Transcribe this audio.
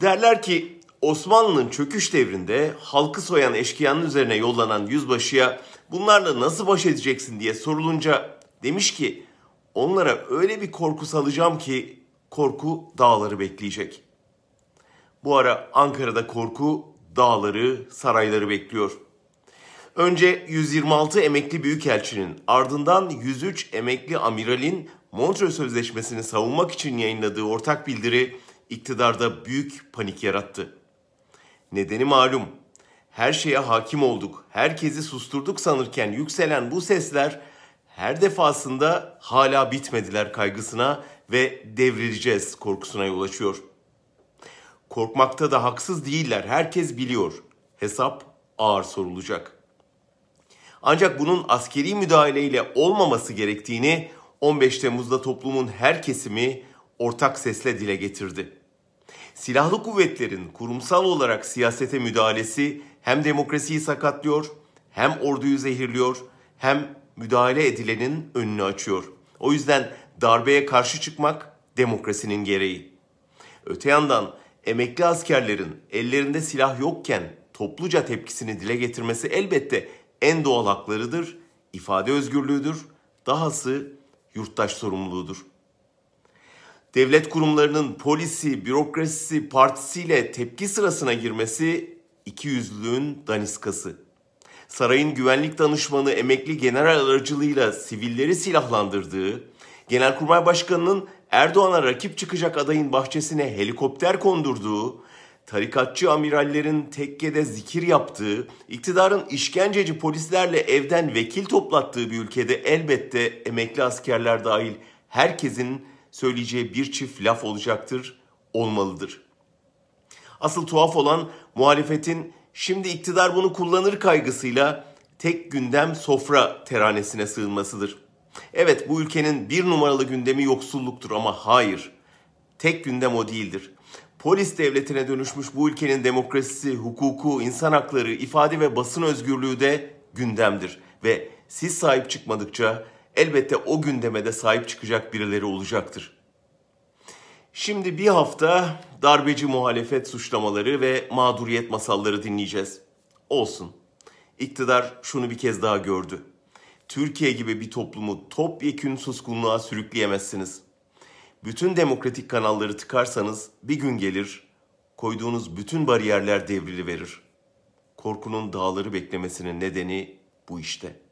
Derler ki Osmanlı'nın çöküş devrinde halkı soyan eşkıyanın üzerine yollanan yüzbaşıya bunlarla nasıl baş edeceksin diye sorulunca demiş ki onlara öyle bir korku salacağım ki korku dağları bekleyecek. Bu ara Ankara'da korku dağları, sarayları bekliyor. Önce 126 emekli büyükelçinin ardından 103 emekli amiralin Montreux Sözleşmesi'ni savunmak için yayınladığı ortak bildiri iktidarda büyük panik yarattı. Nedeni malum. Her şeye hakim olduk, herkesi susturduk sanırken yükselen bu sesler her defasında hala bitmediler kaygısına ve devrileceğiz korkusuna yol açıyor. Korkmakta da haksız değiller, herkes biliyor. Hesap ağır sorulacak. Ancak bunun askeri müdahaleyle olmaması gerektiğini 15 Temmuz'da toplumun her kesimi ortak sesle dile getirdi. Silahlı kuvvetlerin kurumsal olarak siyasete müdahalesi hem demokrasiyi sakatlıyor, hem orduyu zehirliyor, hem müdahale edilenin önünü açıyor. O yüzden darbeye karşı çıkmak demokrasinin gereği. Öte yandan emekli askerlerin ellerinde silah yokken topluca tepkisini dile getirmesi elbette en doğal haklarıdır, ifade özgürlüğüdür, dahası yurttaş sorumluluğudur devlet kurumlarının polisi, bürokrasisi, partisiyle tepki sırasına girmesi ikiyüzlülüğün daniskası. Sarayın güvenlik danışmanı emekli general aracılığıyla sivilleri silahlandırdığı, Genelkurmay Başkanı'nın Erdoğan'a rakip çıkacak adayın bahçesine helikopter kondurduğu, tarikatçı amirallerin tekkede zikir yaptığı, iktidarın işkenceci polislerle evden vekil toplattığı bir ülkede elbette emekli askerler dahil herkesin söyleyeceği bir çift laf olacaktır, olmalıdır. Asıl tuhaf olan muhalefetin şimdi iktidar bunu kullanır kaygısıyla tek gündem sofra teranesine sığınmasıdır. Evet bu ülkenin bir numaralı gündemi yoksulluktur ama hayır. Tek gündem o değildir. Polis devletine dönüşmüş bu ülkenin demokrasisi, hukuku, insan hakları, ifade ve basın özgürlüğü de gündemdir. Ve siz sahip çıkmadıkça elbette o gündeme de sahip çıkacak birileri olacaktır. Şimdi bir hafta darbeci muhalefet suçlamaları ve mağduriyet masalları dinleyeceğiz. Olsun. İktidar şunu bir kez daha gördü. Türkiye gibi bir toplumu topyekün suskunluğa sürükleyemezsiniz. Bütün demokratik kanalları tıkarsanız bir gün gelir, koyduğunuz bütün bariyerler devrili verir. Korkunun dağları beklemesinin nedeni bu işte.''